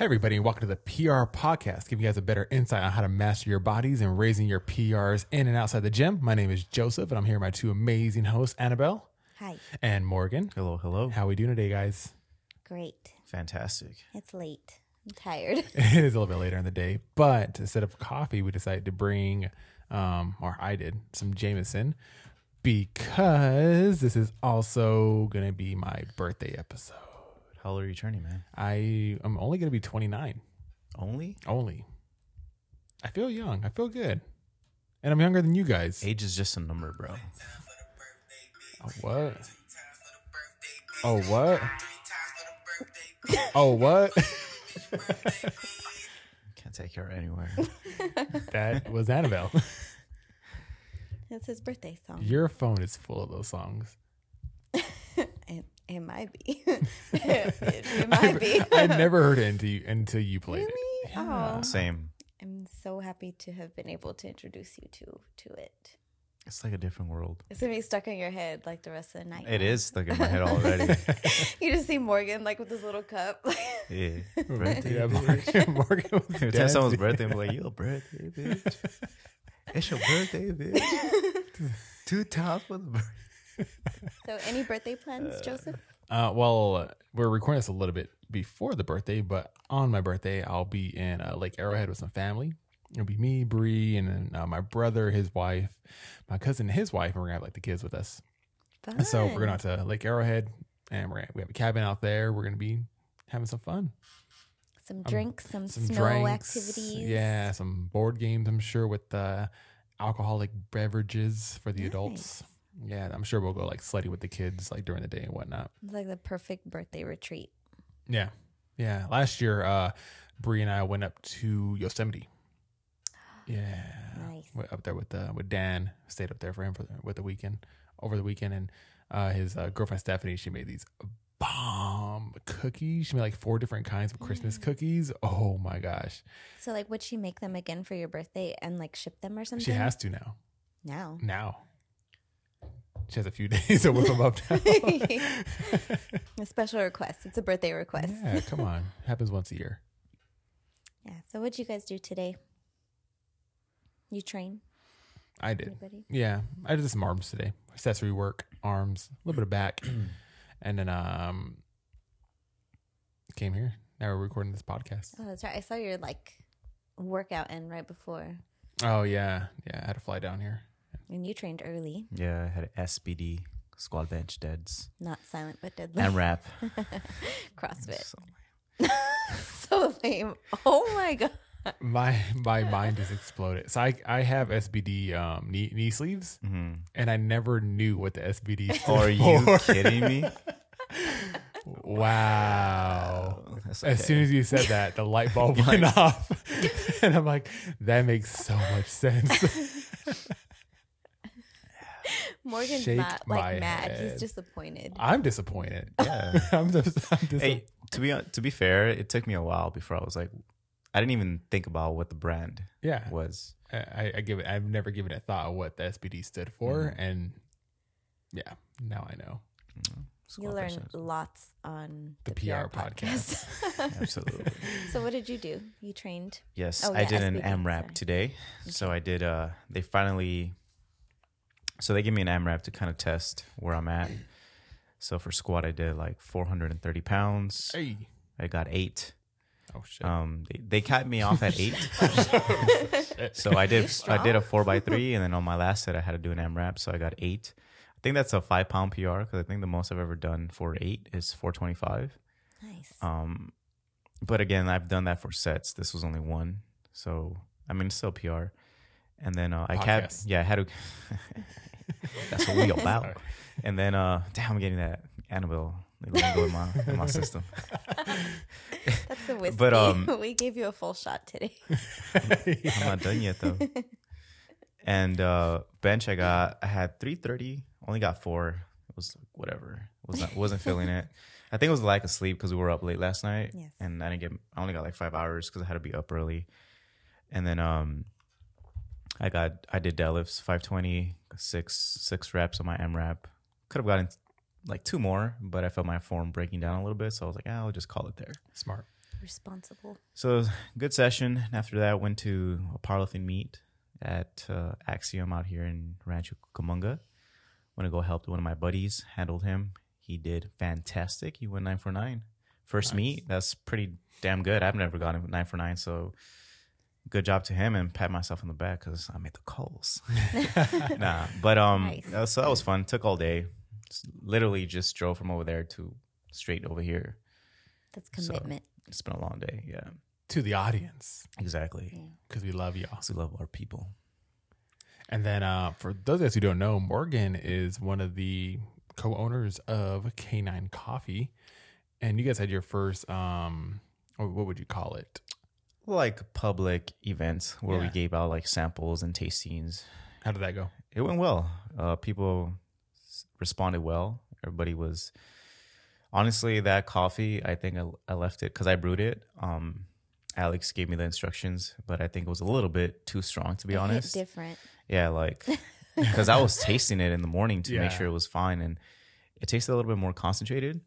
Hey, everybody, and welcome to the PR podcast, giving you guys a better insight on how to master your bodies and raising your PRs in and outside the gym. My name is Joseph, and I'm here with my two amazing hosts, Annabelle Hi. and Morgan. Hello, hello. How we doing today, guys? Great. Fantastic. It's late. I'm tired. It is a little bit later in the day, but instead of coffee, we decided to bring, um, or I did, some Jameson because this is also going to be my birthday episode. How old are you turning, man? I am only going to be 29. Only? Only. I feel young. I feel good. And I'm younger than you guys. Age is just a number, bro. Oh, what? Oh, what? Oh, what? Can't take her anywhere. that was Annabelle. That's his birthday song. Your phone is full of those songs. It, it might be. it, it might be. I never heard it until you, until you played it. Really? Oh, Same. I'm so happy to have been able to introduce you to to it. It's like a different world. It's gonna be stuck in your head like the rest of the night. It is stuck in my head already. You just see Morgan like with this little cup. yeah. Birthday. Yeah. Morgan, Morgan was Every time someone's birthday, I'm like, your birthday, bitch. It's your birthday, bitch. Two times for the birthday. so, any birthday plans, Joseph? Uh, well, we're recording this a little bit before the birthday, but on my birthday, I'll be in uh, Lake Arrowhead with some family. It'll be me, Bree, and then uh, my brother, his wife, my cousin, his wife, and we're gonna have like the kids with us. Fun. So we're going out to Lake Arrowhead, and we're gonna, we have a cabin out there. We're gonna be having some fun, some drinks, some, um, some snow drinks, activities. yeah, some board games. I'm sure with uh, alcoholic beverages for the adults. Yeah, I'm sure we'll go like sledding with the kids like during the day and whatnot. It's like the perfect birthday retreat. Yeah. Yeah. Last year, uh, Bree and I went up to Yosemite. Yeah. Nice. Went up there with uh, with Dan. Stayed up there for him for the, with the weekend, over the weekend, and uh, his uh, girlfriend Stephanie. She made these bomb cookies. She made like four different kinds of Christmas cookies. Oh my gosh, So, like, would she make them again for your birthday and like ship them or something? she has to now. now. Now she has a few days to whip them up. Now. a special request. It's a birthday request. Yeah. come on, happens once a year. Yeah. So, what'd you guys do today? You train? I did. Anybody? Yeah, I did some arms today. Accessory work, arms, a little bit of back, and then um came here. Now we're recording this podcast. Oh, that's right. I saw your like workout in right before, Oh yeah, yeah. I had to fly down here. And you trained early, Yeah, I had an SBD, squat bench deads, not silent but deadly. and rap. CrossFit. So, So lame. Oh my god. My my mind just exploded. So I I have SBD um knee, knee sleeves, mhm. and I never knew what the SBD. stood Are you kidding me? Wow. That's As soon as you said that, the light bulb went off, and I'm like, that makes so much sense. Morgan's Shake not like mad. head. He's disappointed. I'm disappointed. Yeah. I'm just, I'm dis- Hey, to be to be fair, it took me a while before I was like, I didn't even think about what the brand yeah. was. I, I give it. I've never given it a thought of what the SBD stood for, Mm-hmm. and yeah, now I know you learn lots on the, the, PR, podcast. Absolutely. so what did you do? You trained. Yes, Oh, I yeah, did an SBD, AMRAP sorry. today. So I did. Uh, they finally. So they gave me an AMRAP to kind of test where I'm at. So for squat, I did like 430 pounds. hey, I got eight. oh shit! Um, they, they capped me off at eight. so I did. I did a four by three, and then on my last set, I had to do an AMRAP. So I got eight. I think that's a five pound PR because I think the most I've ever done for eight is 425. Nice. Um, but again, I've done that for sets. This was only one, so I mean, it's still PR. And then uh, I kept, yeah, I had to. that's what we about. And then, uh, damn, I'm getting that Annabelle lingo in my in my system. That's the whiskey. but, um, we gave you a full shot today. I'm not done yet though. And uh, bench, I got, I had 330, only got four. It was whatever. Was not wasn't feeling it. I think it was lack of sleep because we were up late last night, Yes. and I didn't get. I only got like five hours because I had to be up early. And then um, I got I did deadlifts 520, six six reps on my AMRAP. Could have gotten like two more, but I felt my form breaking down a little bit, so I was like, ah, I'll just call it there. Smart. Responsible. So good session. And after that, went to a powerlifting meet at uh, Axiom out here in Rancho Cucamonga. Went to go help one of my buddies. Handled him. He did fantastic. He went nine for nine. First Nice. meet. That's pretty damn good. I've never gotten nine for nine. So good job to him and pat myself on the back because I made the calls. nah, but um, Nice. so that was fun. Took all day. S- Literally just drove from over there to straight over here. That's So- commitment. It's been a long day. Yeah, to the audience exactly. Yeah. because we love y'all. We love our people. And then uh, for those of us who don't know, Morgan is one of the co-owners of K9 Coffee, and you guys had your first um, what would you call it? Like public events where we gave out like samples and tastings. How did that go? It went well. Uh, people responded well. Everybody was honestly that coffee. I think I, I left it because I brewed it. Um, Alex gave me the instructions, but I think it was a little bit too strong to be It honest. different. Yeah, like because I was tasting it in the morning to Yeah. make sure it was fine, and it tasted a little bit more concentrated.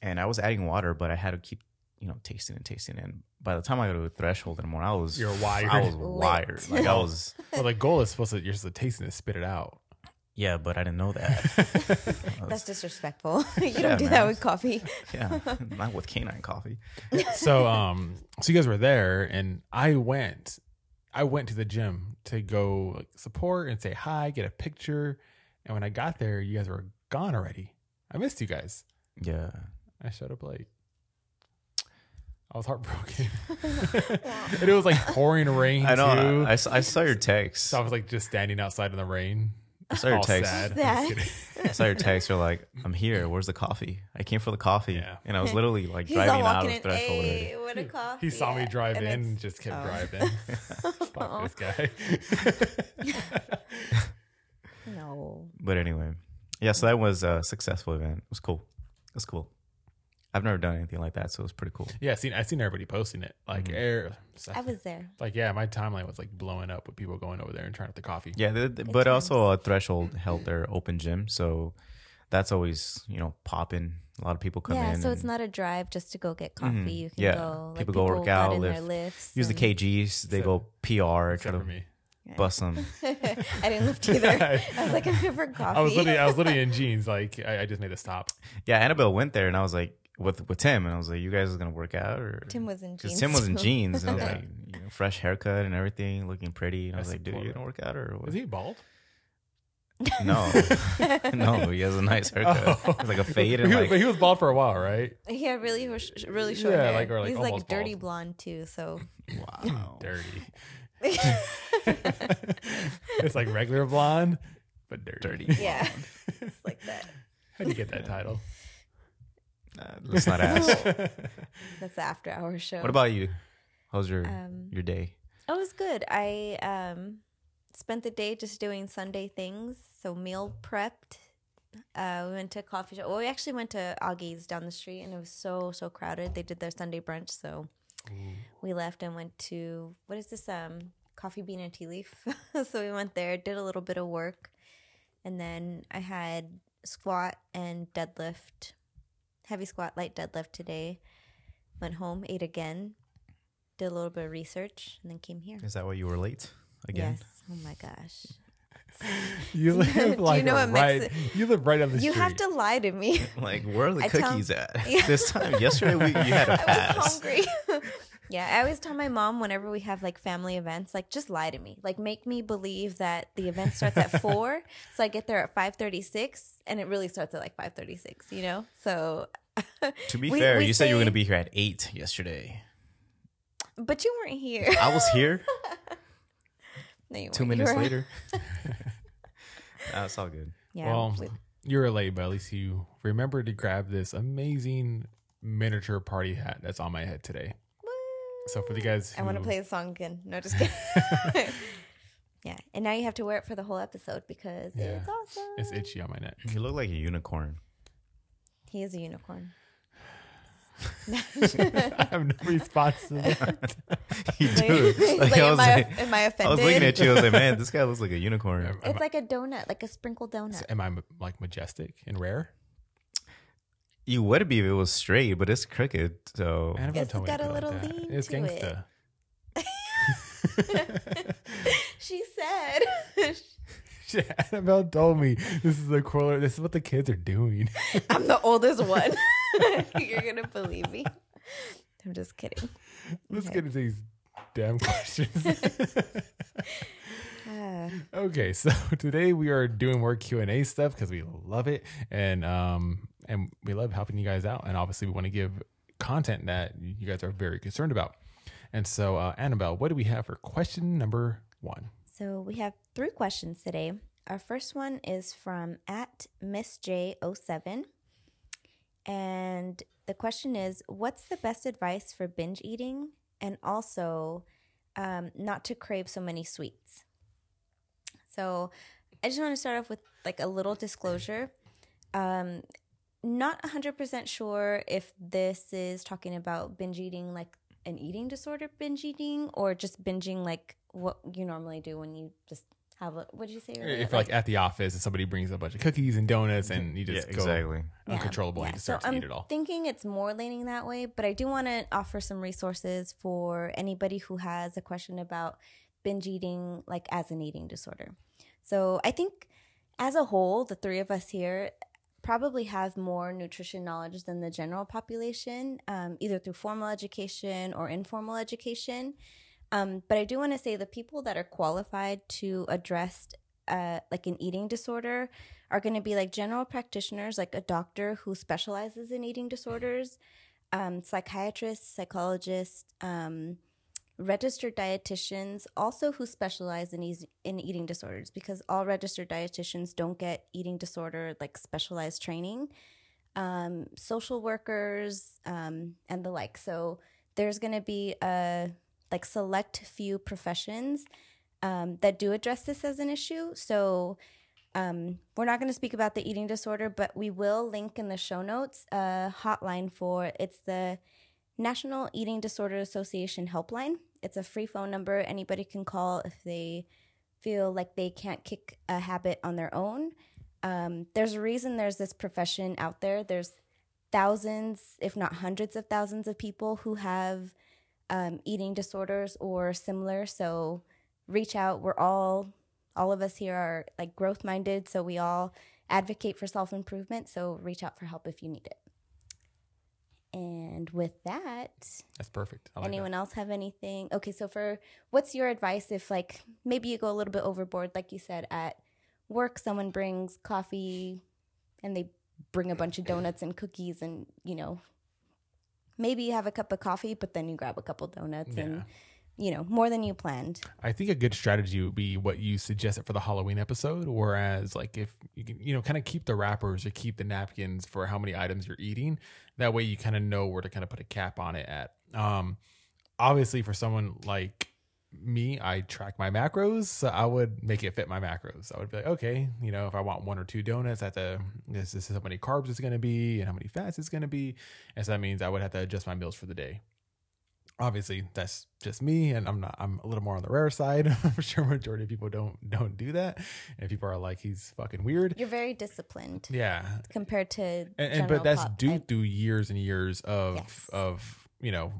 And I was adding water, but I had to keep you know tasting and tasting. And by the time I got to a threshold anymore, I was You're wired. I was Lit. wired. Like I was Well, the goal is supposed to you're supposed to taste it and spit it out. yeah, but I didn't know that. I That's disrespectful. you Yeah, don't do man. that with coffee. yeah, not with K9 Coffee. so um so you guys were there and I went I went to the gym to go like, support and say hi, get a picture. And when I got there, you guys were gone already. I missed you guys. Yeah, I showed up late. I was heartbroken. and it was like pouring rain I know. too. I, I, s- I saw your text. so I was like just standing outside in the rain. I saw your all text. sad. Sad. I'm just kidding. I saw your text. You're like, I'm here. Where's the coffee? I came for the coffee, Yeah. and I was literally like He's all driving out walking of in. threshold. already. Hey, what a coffee. He saw me drive And in and just kept oh. driving. Fuck this guy. No. But anyway, yeah. So that was a successful event. It was cool. It was cool. I've never done anything like that, so it was pretty cool. yeah, I seen I seen everybody posting it. Like Mhm. air I was there. like yeah, my timeline was like blowing up with people going over there and trying out the coffee. Yeah, th- th- Good but times. also uh, Threshold held their open gym, so that's always you know popping. A lot of people come in. yeah, in. so it's not a drive just to go get coffee. Mhm. You can Yeah. go. Like, People go work out, in their lift- lifts. use the KGs. They go PR, try Except to for me. bust them. I didn't lift either. I was like, I'm here for coffee. I was literally I was literally in jeans. Like I, I just made a stop. Yeah, Annabelle went there, and I was like with with Tim, and I was like, "You guys are gonna work out?" Or Tim was in jeans. Tim was in jeans, and I was like, you know, fresh haircut and everything, looking pretty. And I I was like, "Dude, you it. gonna work out or what?" Was he bald? No, no, he has a nice haircut. Oh. It's like a fade But and he, like he was bald for a while, right? He had really, sh- really short Yeah, hair. like- or, like, He's like dirty bald. blonde too. So wow. Dirty. it's like regular blonde, but dirty. dirty. yeah, it's like that. Oh, How'd you get that title? Uh, let's not ask. That's the after hour show. what about you? How's your Um, your day? Oh, it was good. I um spent the day just doing Sunday things. So meal prepped. Uh, we went to a coffee shop. Well, we actually went to Augie's down the street, and it was so so crowded. They did their Sunday brunch, so we left and went to what is this? Um, coffee bean and tea leaf. so we went there, did a little bit of work, and then I had squat and deadlift, heavy squat, light deadlift today. Went home, ate again, did a little bit of research, and then came here. Is that why you were late again? Yes. Oh my gosh. You Do live you like know right. makes You live right on the You street. have to lie to me. Like, where are the I tell- cookies at? Yeah. This time, yesterday, we, you had a I pass. was hungry. yeah, I always tell my mom whenever we have like family events, like just lie to me. Like make me believe that the event starts at four. so I get there at five thirty six and it really starts at like five thirty six, you know? So To be We- fair, we you said you were going to be here at eight yesterday. but you weren't here. I was here No, two minutes later. That's all good. Yeah. well, we- you were late, but at least you remembered to grab this amazing miniature party hat that's on my head today. So for the guys, I want to play the song again. No, just kidding. yeah, and now you have to wear it for the whole episode because Yeah. it's awesome. It's itchy on my neck. You look like a unicorn. He is a unicorn. I have no response to that. You do. he's Like, like, I am, was I, like, am I offended? I was looking at you. I was like, man, this guy looks like a unicorn. Am, It's like a donut, like a sprinkled donut. am I like majestic and rare? You would be if it was straight, but it's crooked. So Annabelle It's told me got to a little like lean It's to it. gangsta. she said, Annabelle told me this is the corollary. This is what the kids are doing. I'm the oldest one. You're to believe me. I'm just kidding. Let's Okay. get into these damn questions. Ah. okay, so today we are doing more Q and A stuff because we love it, and um, and we love helping you guys out, and obviously we want to give content that you guys are very concerned about. And so, uh, Annabelle, what do we have for question number one? So we have three questions today. Our first one is from at Miss J07. And the question is What's the best advice for binge eating and also um, not to crave so many sweets? So I just want to start off with like a little disclosure. Um, not 100% sure if this is talking about binge eating like an eating disorder binge eating or just binging like what you normally do when you just have a what did you say earlier? If like at the office and somebody brings a bunch of cookies and donuts and you yeah, just go exactly. Yeah, uncontrollable, yeah. So I'm eat it all. thinking it's more leaning that way, but I do want to offer some resources for anybody who has a question about binge eating, like as an eating disorder. So I think as a whole, the three of us here probably have more nutrition knowledge than the general population, um, either through formal education or informal education. Um, but I do want to say the people that are qualified to address uh, like an eating disorder are going to be like general practitioners, like a doctor who specializes in eating disorders, um, psychiatrists, psychologists, um, registered dietitians, also who specialize in, eas- in eating disorders, because all registered dietitians don't get eating disorder like specialized training, um, social workers, um, and the like. So there's going to be a like select few professions um, that do address this as an issue. So um, we're not going to speak about the eating disorder, but we will link in the show notes a hotline for it's the National Eating Disorder Association helpline. It's a free phone number anybody can call if they feel like they can't kick a habit on their own. Um, there's a reason there's this profession out there. There's thousands, if not hundreds of thousands of people who have um, eating disorders or similar. So reach out. We're all, all of us here are like growth minded. So we all advocate for self improvement. So reach out for help if you need it. And with that, That's perfect. Like that. anyone else have anything? Okay, so for what's your advice if like maybe you go a little bit overboard, like you said at work, someone brings coffee and they bring a bunch of donuts and cookies, and you know maybe you have a cup of coffee, but then you grab a couple donuts Yeah. and you know more than you planned. I think a good strategy would be what you suggested for the Halloween episode. Whereas, like, if you can, you know, kind of keep the wrappers or keep the napkins for how many items you're eating. That way, you kind of know where to kind of put a cap on it at. Um, obviously, for someone like me, I track my macros. So I would make it fit my macros. I would be like, okay, you know, if I want one or two donuts, I have to, this, this is how many carbs it's going to be and how many fats it's going to be. And so that means I would have to adjust my meals for the day obviously that's just me and i'm not i'm a little more on the rare side. I'm sure majority of people don't don't do that. And people are like he's fucking weird. You're very disciplined yeah. compared to and, and but that's pop- due I- through years and years of Yes. of you know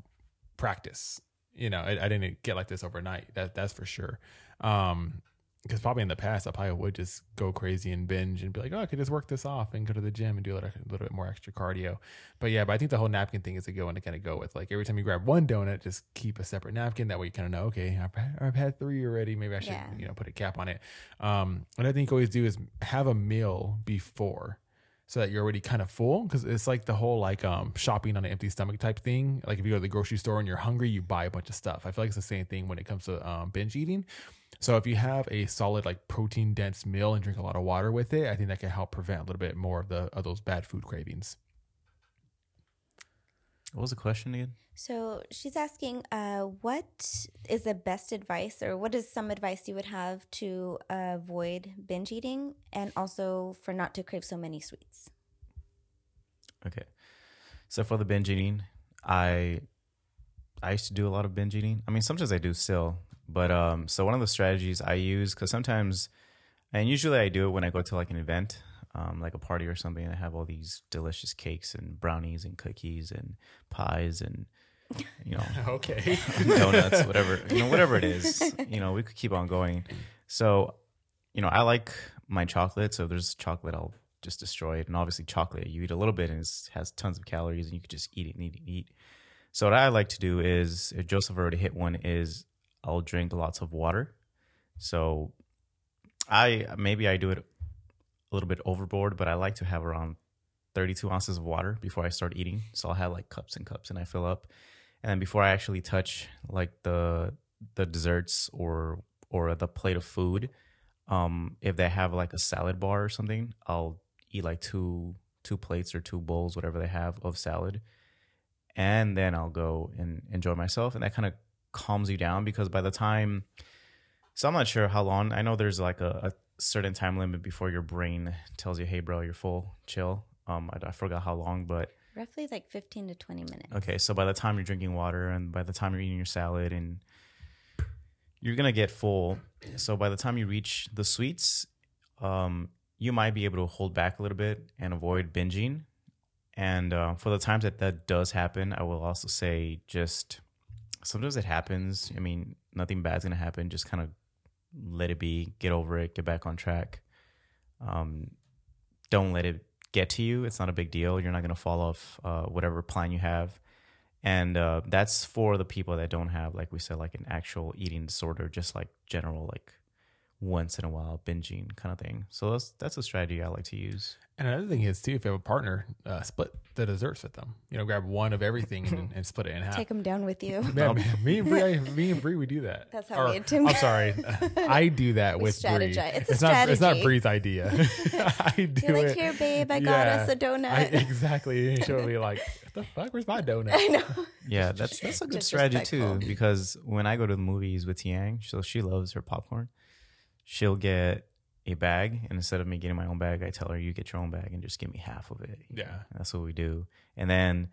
practice. You know I, I didn't get like this overnight. That that's for sure. Um because probably in the past I probably would just go crazy and binge and be like, oh, I could just work this off and go to the gym and do a little, a little bit more extra cardio. But yeah, but I think the whole napkin thing is a good one to kind of go with. Like every time you grab one donut, just keep a separate napkin. That way you kind of know, okay, I've, had- I've had three already. Maybe I should, Yeah. you know, put a cap on it. Um, another thing you can always do is have a meal before so that you're already kind of full because it's like the whole like um shopping on an empty stomach type thing like if you go to the grocery store and you're hungry you buy a bunch of stuff i feel like it's the same thing when it comes to um, binge eating so if you have a solid like protein dense meal and drink a lot of water with it i think that can help prevent a little bit more of the of those bad food cravings What was the question again? So she's asking, uh, what is the best advice, or what is some advice you would have to avoid binge eating, and also for not to crave so many sweets? Okay. So for the binge eating, I I used to do a lot of binge eating. I mean, sometimes I do still, but um, so one of the strategies I use because sometimes, and usually I do it when I go to like an event. um, like a party or something, and I have all these delicious cakes and brownies and cookies and pies and you know okay. donuts, whatever you know, whatever it is. You know, we could keep on going. So, you know, I like my chocolate. So if there's chocolate, I'll just destroy it. And obviously, chocolate you eat a little bit and it has tons of calories, and you could just eat it and eat it and eat. So what I like to do is, if Joseph already hit one, is I'll drink lots of water. So I maybe I do it a little bit overboard, but I like to have around 32 ounces of water before I start eating. So I'll have like cups and cups and I fill up. And then before I actually touch like the the desserts or or the plate of food, um, if they have like a salad bar or something, I'll eat like two two plates or two bowls, whatever they have of salad. And then I'll go and enjoy myself. And that kind of calms you down because by the time so I'm not sure how long. I know there's like a, a certain time limit before your brain tells you, "Hey, bro, you're full. Chill." Um, I, I forgot how long, but Roughly like 15 to 20 minutes. okay. So by the time you're drinking water and by the time you're eating your salad and you're gonna get full. So by the time you reach the sweets, um, you might be able to hold back a little bit and avoid binging. And uh, for the times that that does happen, I will also say just sometimes it happens. I mean, nothing bad's gonna happen. Just kind of let it be, get over it, get back on track. Um, don't let it get to you. It's not a big deal. You're not gonna fall off uh, whatever plan you have and uh, that's for the people that don't have like we said like an actual eating disorder just like general like once in a while binging kind of thing so that's that's a strategy i like to use And another thing is too, if you have a partner, uh, split the desserts with them. You know, grab one of everything and, and split it in half. Take them down with you. Man, me, me and Bree, I- me and Bree, we do that. That's how Or, me and Tim- I'm sorry, I do that We with Bree. strategize. It's a not. It's not. Bree's idea. I do You're like, it. here, babe, I got us a donut. I, exactly. And She'll be like, "What the fuck? Where's my donut?" I know. yeah that's that's a good strategy too because when i go to the movies with yang so she loves her popcorn she'll get a bag and instead of me getting my own bag i tell her you get your own bag and just give me half of it Yeah. And that's what we do and then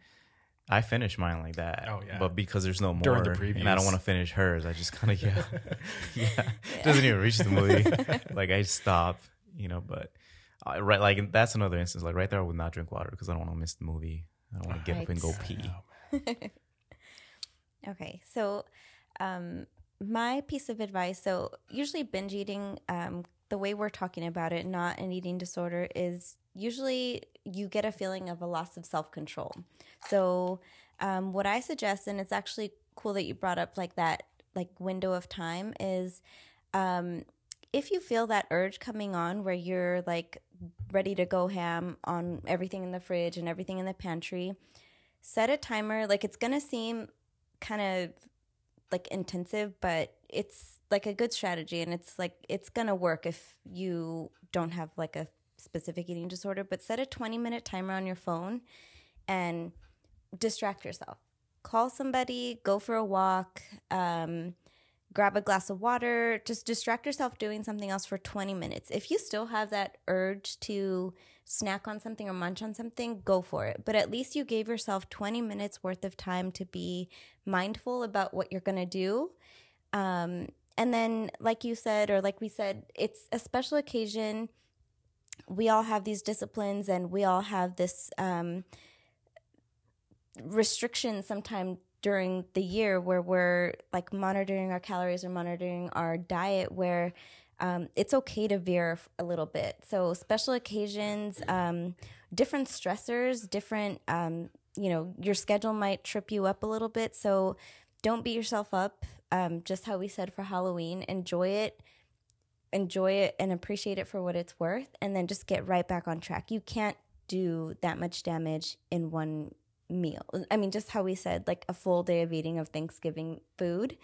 I finish mine like that. Oh, yeah. But because there's no more, During the and I don't want to finish hers, I just kind of yeah, yeah, doesn't even reach the movie. like I stop, you know. But uh, right, like that's another instance. Like right there, I would not drink water because I don't want to miss the movie. I don't want to get up and go Right. pee. Okay, so um, my piece of advice so, usually binge eating, um, the way we're talking about it, not an eating disorder, is usually you get a feeling of a loss of self control. So, um, what I suggest, and it's actually cool that you brought up like that, like window of time, is um, if you feel that urge coming on where you're like ready to go ham on everything in the fridge and everything in the pantry, set a timer. Like it's gonna seem kind of like intensive, but it's like a good strategy and it's like it's gonna work if you don't have like a specific eating disorder. But set a 20 minute timer on your phone and distract yourself. Call somebody, go for a walk, um, grab a glass of water, just distract yourself doing something else for 20 minutes. If you still have that urge to snack on something or munch on something, go for it. But at least you gave yourself 20 minutes worth of time to be mindful about what you're going to do. Um, and then, like you said, or like we said, it's a special occasion. We all have these disciplines and we all have this um, restriction sometime during the year where we're like monitoring our calories or monitoring our diet where um, it's okay to veer a little bit. So special occasions um, different stressors different um, you know your schedule might trip you up a little bit. So don't beat yourself up um, just how we said for halloween. Enjoy it enjoy it and appreciate it for what it's worth and then just get right back on track. You can't do that much damage in one meal. I mean just how we said like a full day of eating of thanksgiving food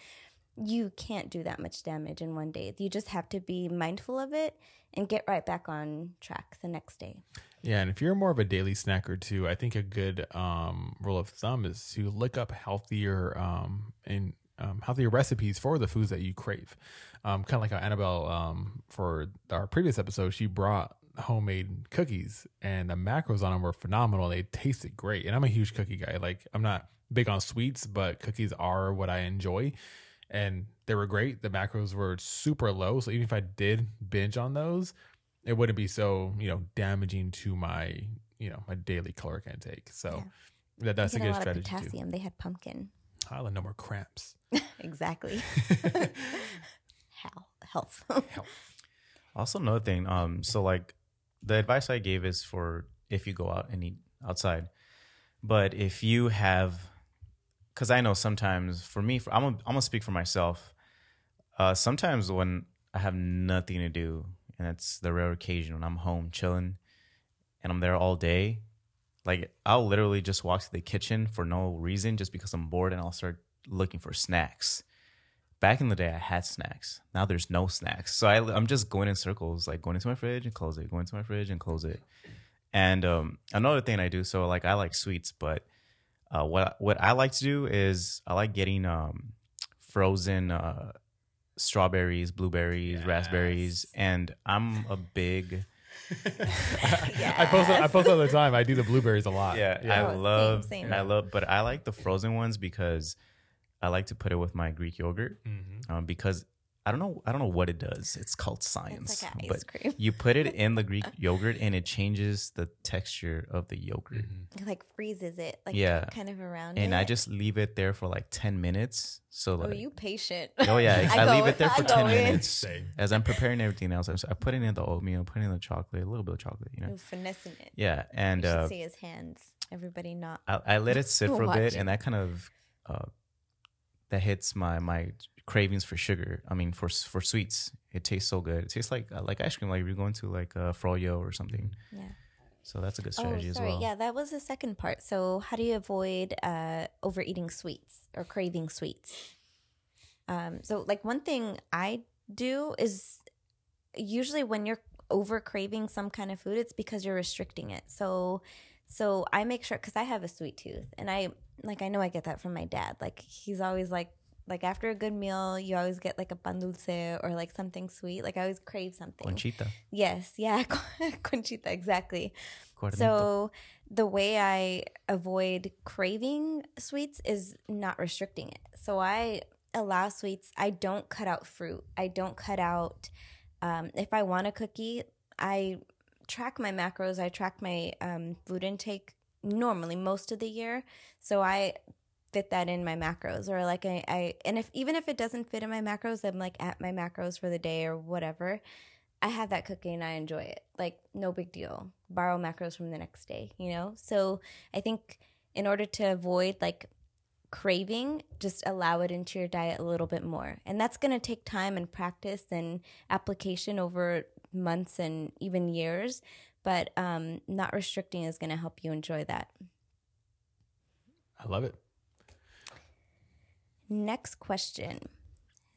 you can't do that much damage in one day you just have to be mindful of it and get right back on track the next day Yeah, and if you're more of a daily snacker too, I think a good um, rule of thumb is to look up healthier um, and um, healthier recipes for the foods that you crave. Um, kind of like how Annabelle um, for our previous episode, she brought homemade cookies, and the macros on them were phenomenal. They tasted great, and I'm a huge cookie guy. Like I'm not big on sweets, but cookies are what I enjoy. And they were great. The macros were super low, so even if I did binge on those, it wouldn't be so you know damaging to my you know my daily caloric intake. So that that's a Get a good lot of strategy too. potassium. They had pumpkin. I'll no more cramps. exactly. Health. health. Also, another thing. Um, so like the advice I gave is for if you go out and eat outside, but if you have, because I know sometimes for me, for, I'm gonna, I'm gonna speak for myself. Uh, sometimes when I have nothing to do, and it's the rare occasion when I'm home chilling, and I'm there all day, like I'll literally just walk to the kitchen for no reason, just because I'm bored, and I'll start looking for snacks back in the day I had snacks. Now there's no snacks. So I, I'm just going in circles, like going into my fridge and close it, going into my fridge and close it. And um, another thing I do, so like I like sweets, but uh, what what I like to do is I like getting um, frozen uh, strawberries, blueberries, raspberries, and I'm a big I post I post all the time. I do the blueberries a lot. yeah, Oh, I same, love same. I love, but I like the frozen ones because I like to put it with my Greek yogurt Mm-hmm. um, because I don't know I don't know what it does. It's called science, like an ice but cream. you put it in the Greek yogurt and it changes the texture of the yogurt. Mm-hmm. like freezes it, like Yeah. kind of around And it. I just leave it there for like ten minutes. So Oh, like, you patient. oh yeah, I, I leave it there for go ten minutes Same. as I'm preparing everything else. I put it in the oatmeal, put it in the chocolate, a little bit of chocolate, you know. You're finessing it. Yeah, and you uh, see his hands. Everybody not. I, I let it sit for a bit, Watching. and that kind of uh, that hits my my cravings for sugar. I mean, for for sweets, it tastes so good. It tastes like uh, like ice cream, like you're going to like a froyo or something. Yeah. So that's a good Oh, strategy sorry. as well. Yeah, that was the second part. So, how do you avoid uh, overeating sweets or craving sweets? Um, so, like one thing I do is usually when you're over craving some kind of food, it's because you're restricting it. So, so I make sure because I have a sweet tooth, and I like I know I get that from my dad. Like he's always like. Like after a good meal, you always get like a pan dulce or like something sweet. Like I always crave something. Conchita, Yes, yeah, conchita, exactly. cuernito. So the way I avoid craving sweets is not restricting it. So I allow sweets. I don't cut out fruit. I don't cut out. Um, if I want a cookie, I track my macros. I track my um, food intake normally most of the year. So I fit that in my macros or like I, I and if even if it doesn't fit in my macros i'm like at my macros for the day or whatever I have that cookie and I enjoy it. Like, no big deal. Borrow macros from the next day, you know? So I think in order to avoid like craving, just allow it into your diet a little bit more. And that's going to take time and practice and application over months and even years. But um, not restricting is going to help you enjoy that. I love it. Next question.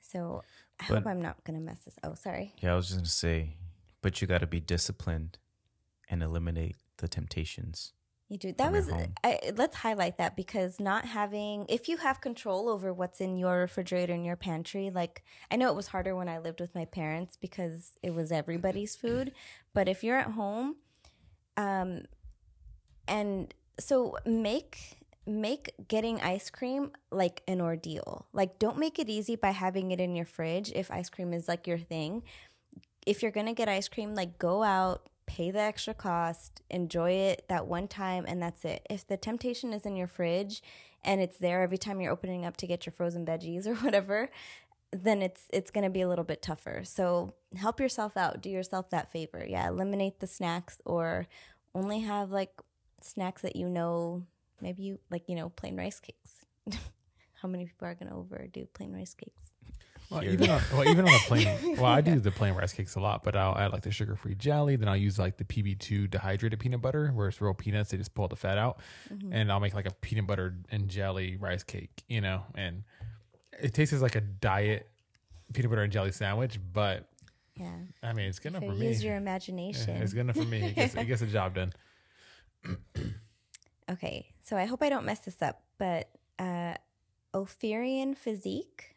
So I But- hope I'm not going to mess this. Oh, sorry. yeah, I was just gonna say, but you got to be disciplined and eliminate the temptations. You do. That was. I, let's highlight that because not having if you have control over what's in your refrigerator and your pantry, like I know it was harder when I lived with my parents because it was everybody's food, but if you're at home um and so make make getting ice cream like an ordeal. Like don't make it easy by having it in your fridge if ice cream is like your thing if you're gonna get ice cream, like go out, pay the extra cost, enjoy it that one time, and that's it. If the temptation is in your fridge and it's there every time you're opening up to get your frozen veggies or whatever, then it's it's gonna be a little bit tougher. So help yourself out, do yourself that favor. Yeah, eliminate the snacks or only have like snacks that you know maybe you like you know plain rice cakes. How many people are gonna overdo plain rice cakes? Well, Here. even on, well, even on the plain. Well, I do the plain rice cakes a lot, but I'll add like the sugar-free jelly. Then I'll use like the PB2 dehydrated peanut butter, where it's real peanuts. They just pull the fat out, mm-hmm. and I'll make like a peanut butter and jelly rice cake. You know, and it tastes like a diet peanut butter and jelly sandwich, but Yeah. I mean, it's good enough So for me. use your Yeah, imagination. it's good enough for me. It gets, it gets the job done. Okay, so I hope I don't mess this up, but uh, Ophirian Physique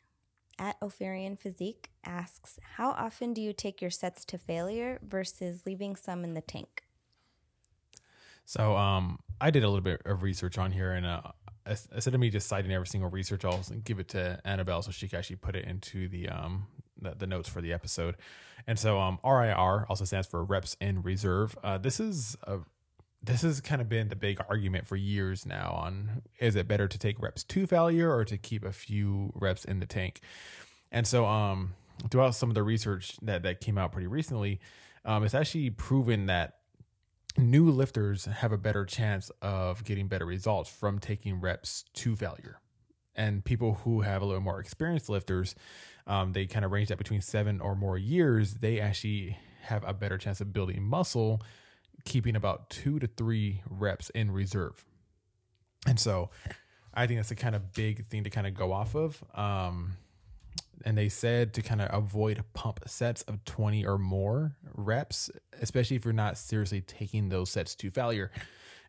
at Ophirian Physique asks, "How often do you take your sets to failure versus leaving some in the tank?" So um, I did a little bit of research on here, and uh, instead of me just citing every single research, I'll give it to Annabelle so she can actually put it into the um the, the notes for the episode. And so um, RIR also stands for reps in reserve. Uh, this is a this has kind of been the big argument for years now on is it better to take reps to failure or to keep a few reps in the tank? And so um throughout some of the research that that came out pretty recently um it's actually proven that new lifters have a better chance of getting better results from taking reps to failure. And people who have a little more experienced lifters um, they kind of range that between seven or more years they actually have a better chance of building muscle keeping about two to three reps in reserve. And so I think that's a kind of big thing to kind of go off of. Um, and they said to kind of avoid pump sets of 20 or more reps, especially if you're not seriously taking those sets to failure.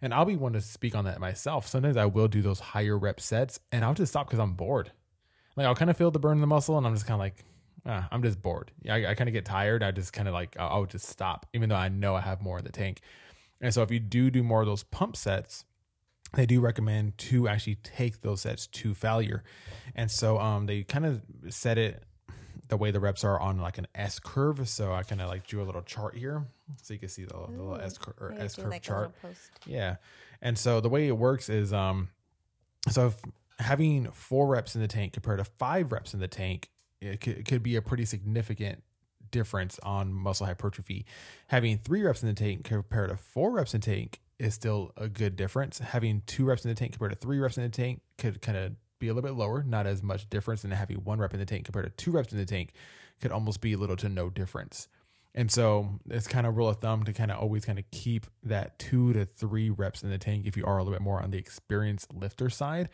And I'll be one to speak on that myself. Sometimes I will do those higher rep sets and I'll just stop because I'm bored. Like I'll kind of feel the burn in the muscle and I'm just kind of like, ah, I'm just bored. I, I kind of get tired. I just kind of like, I would just stop, even though I know I have more in the tank. And so if you do do more of those pump sets, they do recommend to actually take those sets to failure. And so um, they kind of set it the way the reps are on like an S curve. So I kind of like drew a little chart here so you can see the, the little S, cur- S curve like chart. Yeah. And so the way it works is um, so if having four reps in the tank compared to five reps in the tank it could, it could be a pretty significant difference on muscle hypertrophy. Having three reps in the tank compared to four reps in the tank is still a good difference. Having two reps in the tank compared to three reps in the tank could kind of be a little bit lower, not as much difference. And having one rep in the tank compared to two reps in the tank could almost be little to no difference. And so it's kind of rule of thumb to kind of always kind of keep that two to three reps in the tank if you are a little bit more on the experienced lifter side.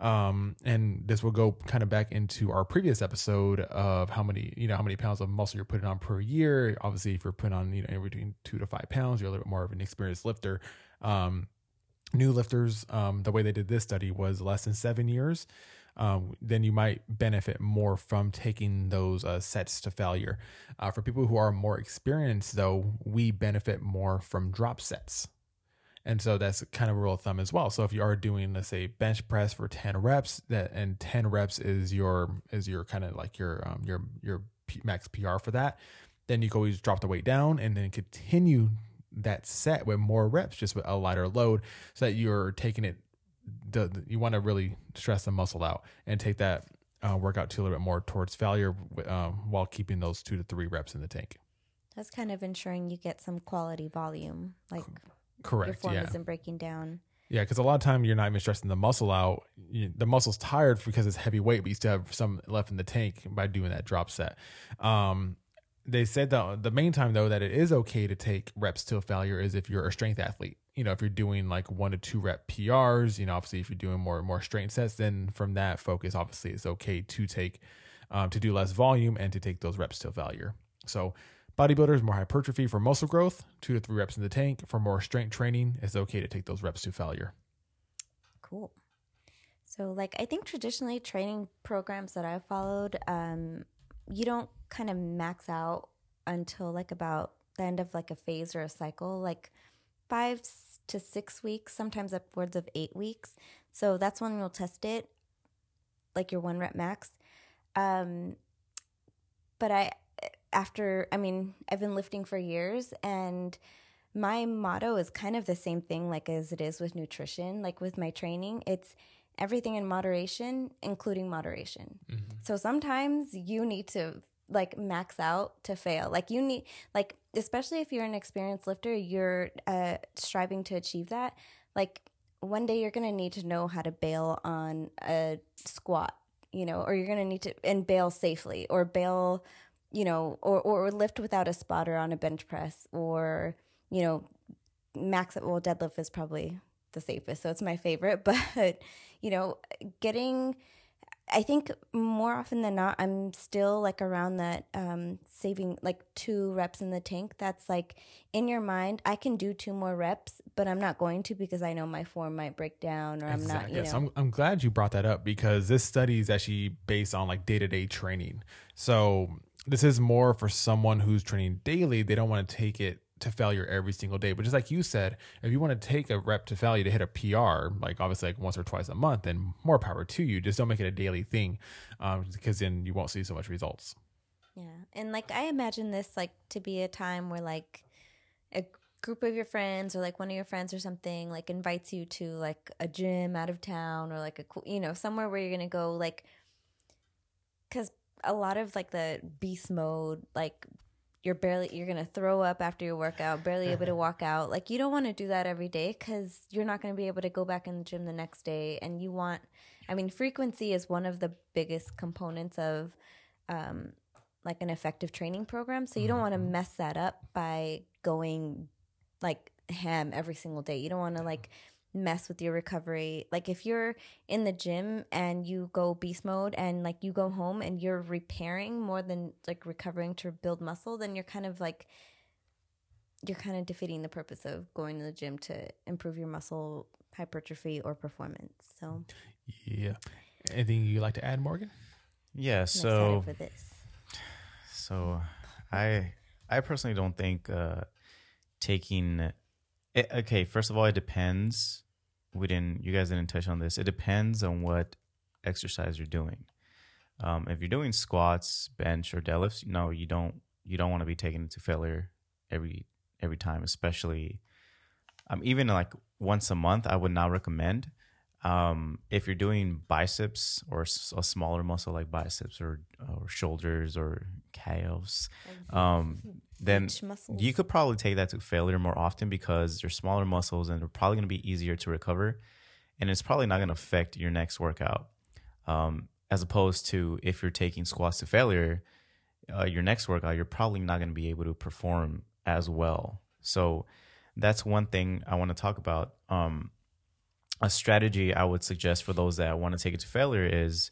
Um, and this will go kind of back into our previous episode of how many, you know, how many pounds of muscle you're putting on per year. Obviously, if you're putting on, you know, between two to five pounds, you're a little bit more of an experienced lifter. Um, new lifters, um, the way they did this study was less than seven years. Um, then you might benefit more from taking those uh, sets to failure. Uh, for people who are more experienced, though, we benefit more from drop sets. And so that's kind of a rule of thumb as well. So if you are doing, let's say, bench press for 10 reps, that and 10 reps is your is your kind of like your um, your your max PR for that, then you can always drop the weight down and then continue that set with more reps, just with a lighter load, so that you're taking it. The, you want to really stress the muscle out and take that uh, workout to a little bit more towards failure um, while keeping those two to three reps in the tank. That's kind of ensuring you get some quality volume, like Correct. Your form yeah. isn't breaking down. Yeah, because a lot of time you're not even stressing the muscle out. You, the muscle's tired because it's heavy weight, but you still have some left in the tank by doing that drop set. Um, they said that the main time though that it is okay to take reps to a failure is if you're a strength athlete. You know, if you're doing like one to two rep PRs, you know, obviously if you're doing more more strength sets, then from that focus, obviously it's okay to take um, to do less volume and to take those reps to failure. So Bodybuilders, more hypertrophy for muscle growth, two to three reps in the tank. For more strength training, it's okay to take those reps to failure. Cool. So, like, I think traditionally training programs that I've followed, um, you don't kind of max out until like about the end of like a phase or a cycle, like five to six weeks, sometimes upwards of eight weeks. So that's when we'll test it, like your one rep max. Um, but I after, I mean, I've been lifting for years and my motto is kind of the same thing like as it is with nutrition, like with my training. It's everything in moderation, including moderation. Mm-hmm. So sometimes you need to like max out to fail. Like you need like especially if you're an experienced lifter, you're uh striving to achieve that. Like one day you're going to need to know how to bail on a squat, you know, or you're going to need to and bail safely or bail you know, or, or lift without a spotter on a bench press, or you know, max well deadlift is probably the safest, so it's my favorite. But you know, getting I think more often than not, I'm still like around that um, saving like two reps in the tank. That's like in your mind, I can do two more reps, but I'm not going to because I know my form might break down or I'm not. You yes. I'm, I'm glad you brought that up because this study is actually based on like day to day training. So this is more for someone who's training daily. They don't want to take it to failure every single day. But just like you said, if you want to take a rep to failure to hit a PR, like obviously like once or twice a month, then more power to you. Just don't make it a daily thing, um, because then you won't see so much results. Yeah. And like I imagine this like to be a time where like a group of your friends or like one of your friends or something like invites you to like a gym out of town or like a cool, you know, somewhere where you're to go like cuz a lot of like the beast mode like you're barely you're going to throw up after your workout, barely able to walk out. Like you don't want to do that every day cuz you're not going to be able to go back in the gym the next day and you want I mean frequency is one of the biggest components of um like an effective training program. So you don't want to mess that up by going like ham every single day. You don't want to like mess with your recovery. Like if you're in the gym and you go beast mode and like you go home and you're repairing more than like recovering to build muscle, then you're kind of like you're kind of defeating the purpose of going to the gym to improve your muscle hypertrophy or performance. So Yeah. Anything you'd like to add, Morgan? Yeah. I'm So for this. So I I personally don't think uh taking it, okay, first of all it depends. We didn't you guys didn't touch on this. It depends on what exercise you're doing. Um if you're doing squats, bench or deadlifts, no, you don't you don't want to be taken to failure every every time, especially um even like once a month I would not recommend um, if you're doing biceps or a smaller muscle like biceps or or shoulders or calves, um, then you could probably take that to failure more often because they're smaller muscles and they're probably going to be easier to recover, and it's probably not going to affect your next workout. Um, as opposed to if you're taking squats to failure, uh, your next workout you're probably not going to be able to perform as well. So that's one thing I want to talk about. Um, a strategy I would suggest for those that want to take it to failure is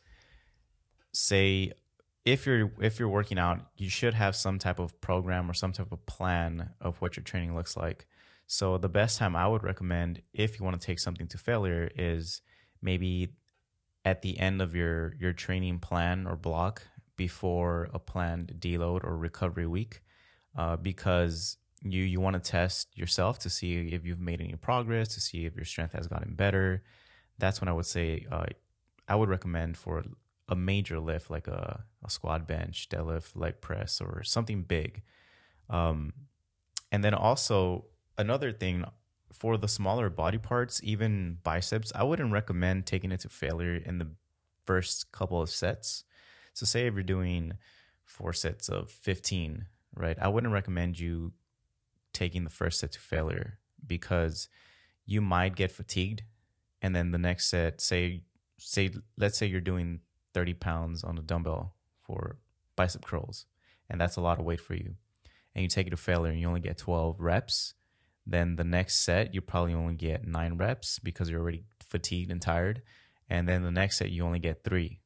say if you're if you're working out, you should have some type of program or some type of plan of what your training looks like. So the best time I would recommend if you want to take something to failure is maybe at the end of your your training plan or block before a planned deload or recovery week uh, because you you want to test yourself to see if you've made any progress to see if your strength has gotten better. That's when i would say uh, i would recommend for a major lift like a, a squat bench deadlift leg press or something big. Um, and then also another thing for the smaller body parts even biceps i wouldn't recommend taking it to failure in the first couple of sets. So say if you're doing four sets of 15 right i wouldn't recommend you taking the first set to failure because you might get fatigued and then the next set say say let's say you're doing 30 pounds on a dumbbell for bicep curls and that's a lot of weight for you and you take it to failure and you only get 12 reps then the next set you probably only get 9 reps because you're already fatigued and tired and then the next set you only get 3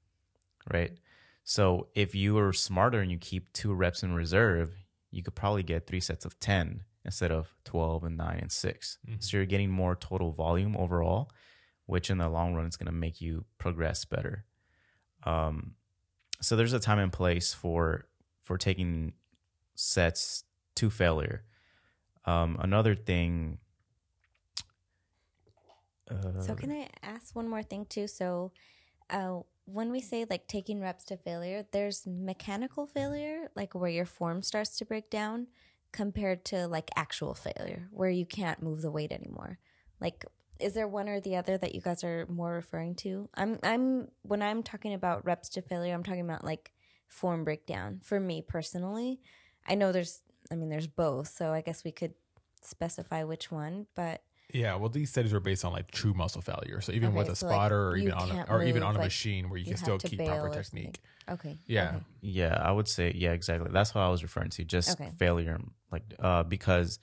right? So if you are smarter and you keep 2 reps in reserve you could probably get 3 sets of 10 instead of 12 and 9 and 6 so you're getting more total volume overall which in the long run is going to make you progress better. Um, so there's a time and place for for taking sets to failure. Um, another thing uh, So can I ask one more thing too? So, uh, when we say like taking reps to failure, there's mechanical failure, like where your form starts to break down, compared to like actual failure, where you can't move the weight anymore. Like, is there one or the other that you guys are more referring to? I'm, I'm when I'm talking about reps to failure, I'm talking about like form breakdown. For me personally, I know there's, I mean, there's both, so I guess we could specify which one, but Yeah, well, these studies were based on like true muscle failure. So even Okay, with a so, like, spotter or even on a, can't or even on a like, machine where you, you can still keep proper technique. okay, Yeah. okay. Yeah, I would say yeah, exactly. That's what I was referring to. Just Okay. failure, like uh, because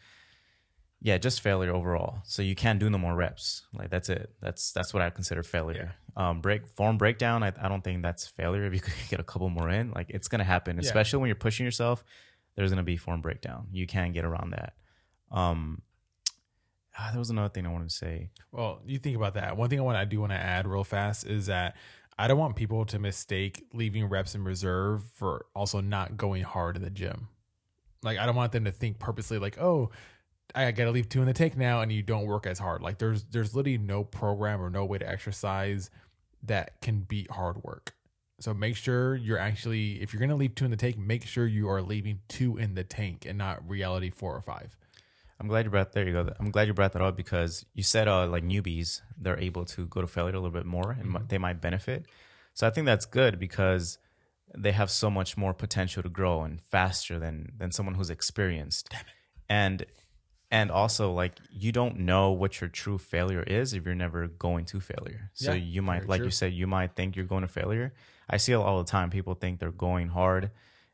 yeah, just failure overall. So you can't do no more reps. Like that's it. That's that's what I consider failure. Um, break form breakdown. I, I don't think that's failure. If you could get a couple more in, like it's gonna happen. Yeah. Especially when you're pushing yourself, there's gonna be form breakdown. You can't get around that. Um, Ah, there was another thing I wanted to say. Well, you think about that. One thing I want I do want to add real fast is that I don't want people to mistake leaving reps in reserve for also not going hard in the gym. Like I don't want them to think purposely like, oh, I got to leave two in the take now, and you don't work as hard. Like there's there's literally no program or no way to exercise that can beat hard work. So make sure you're actually, if you're going to leave two in the tank, make sure you are leaving two in the tank and not reality four or five. I'm glad you brought there you go. I'm glad you brought that up because you said uh, like newbies they're able to go to failure a little bit more and Mm-hmm. they might benefit. So I think that's good because they have so much more potential to grow and faster than than someone who's experienced. Damn it. And and also like you don't know what your true failure is if you're never going to failure. So Yeah, you might like true. you said you might think you're going to failure. I see it all the time. People think they're going hard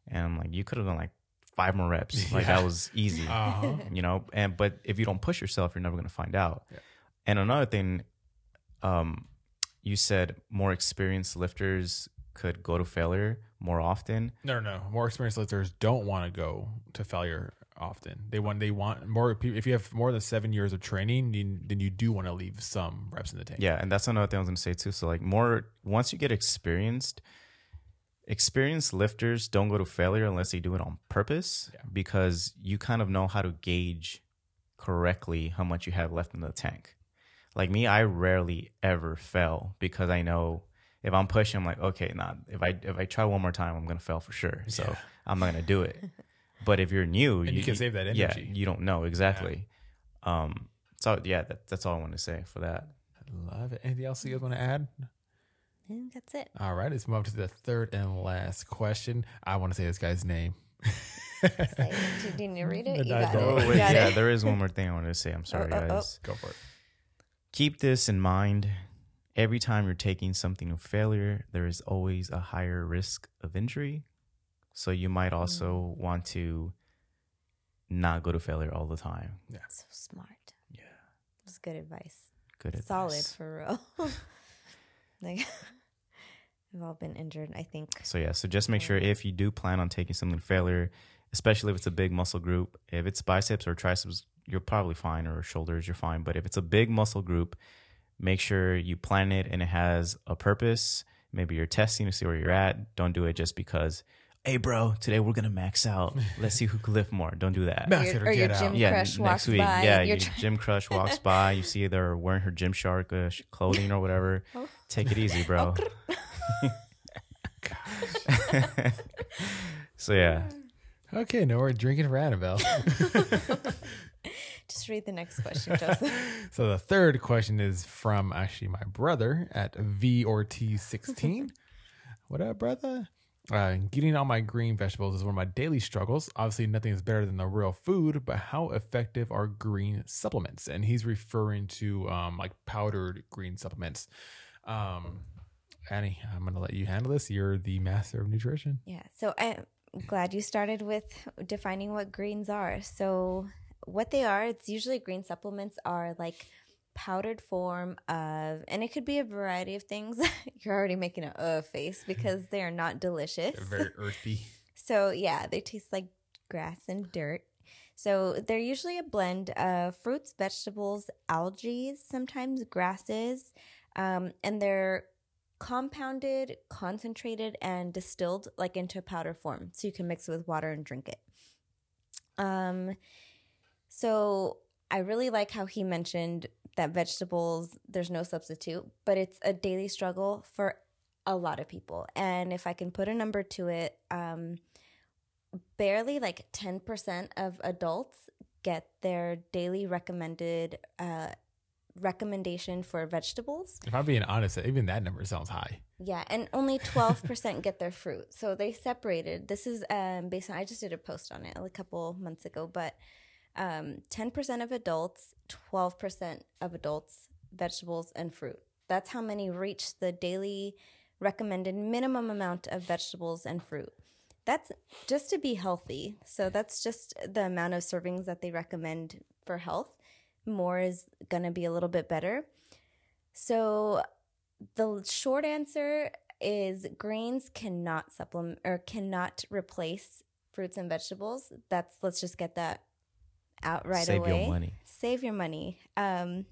and I'm like you could have done like five more reps. Like Yeah. that was easy Uh-huh. you know and but if you don't push yourself you're never going to find out and another thing um you said more experienced lifters could go to failure more often No, no. More experienced lifters don't want to go to failure often. They want they want more. If you have more than seven years of training, then, then you do want to leave some reps in the tank. yeah and that's another thing i was going to say too so like more once you get experienced experienced lifters don't go to failure unless they do it on purpose Yeah. because you kind of know how to gauge correctly how much you have left in the tank like me i rarely ever fail because i know if i'm pushing i'm like okay nah if i if i try one more time i'm gonna fail for sure so Yeah. i'm not gonna do it but if you're new And you can save that energy. yeah you don't know exactly um so yeah that, that's all i want to say for that I Love it. Anything else you guys want to add? And that's it. All right, let's move on to the third and last question. I want to say this guy's name. It's like, do you read it? You got it. Oh, wait, got yeah it. there is one more thing i wanted to say i'm sorry uh, uh, Oh, oh, oh. guys Go for it. keep this in mind every time you're taking something to failure there is always a higher risk of injury so you might also mm. want to not go to failure all the time Yeah. So smart. yeah That's good advice. good advice. Solid for real. like we've all been injured, I think. so yeah so just make sure if you do plan on taking something failure especially if it's a big muscle group if it's biceps or triceps you're probably fine or shoulders you're fine. But if it's a big muscle group make sure you plan it and it has a purpose. Maybe you're testing to see where you're at. Don't do it just because hey bro today we're gonna max out. Let's see who can lift more. Don't do that. Max Your- it or or your get out. gym yeah crush next week. by. Yeah and you're try- gym crush walks by. You see they're wearing her Gymshark uh, clothing or whatever. Oh. Take it easy bro so yeah Okay, now we're drinking for Annabelle. Just read the next question, Joseph. so the third question is from actually my brother at V or T16. what up, brother? Uh, getting all my green vegetables is one of my daily struggles. Obviously, nothing is better than the real food, but how effective are green supplements? And he's referring to um, like powdered green supplements. Um, Annie, I'm going to let you handle this. You're the master of nutrition. Yeah. So I'm glad you started with defining what greens are. So what they are, it's usually green supplements are like powdered form of and it could be a variety of things. You're already making a uh face because they are not delicious. They're very earthy. So yeah, they taste like grass and dirt. So they're usually a blend of fruits, vegetables, algae, sometimes grasses, um, and they're compounded, concentrated, and distilled like into a powder form. So you can mix it with water and drink it. Um, so I really like how he mentioned that vegetables, there's no substitute, but it's a daily struggle for a lot of people. And if I can put a number to it, um, barely like 10% of adults get their daily recommended uh, recommendation for vegetables. If I'm being honest, even that number sounds high. Yeah, and only 12% get their fruit. So they separated. This is um, based on, I just did a post on it a couple months ago, but um, 10% of adults, 12% of adults, vegetables and fruit. That's how many reach the daily recommended minimum amount of vegetables and fruit. That's just to be healthy. So that's just the amount of servings that they recommend for health. More is going to be a little bit better. So the short answer is grains cannot supplement or cannot replace fruits and vegetables. That's let's just get that out right Save away. your money. Save your money. Um,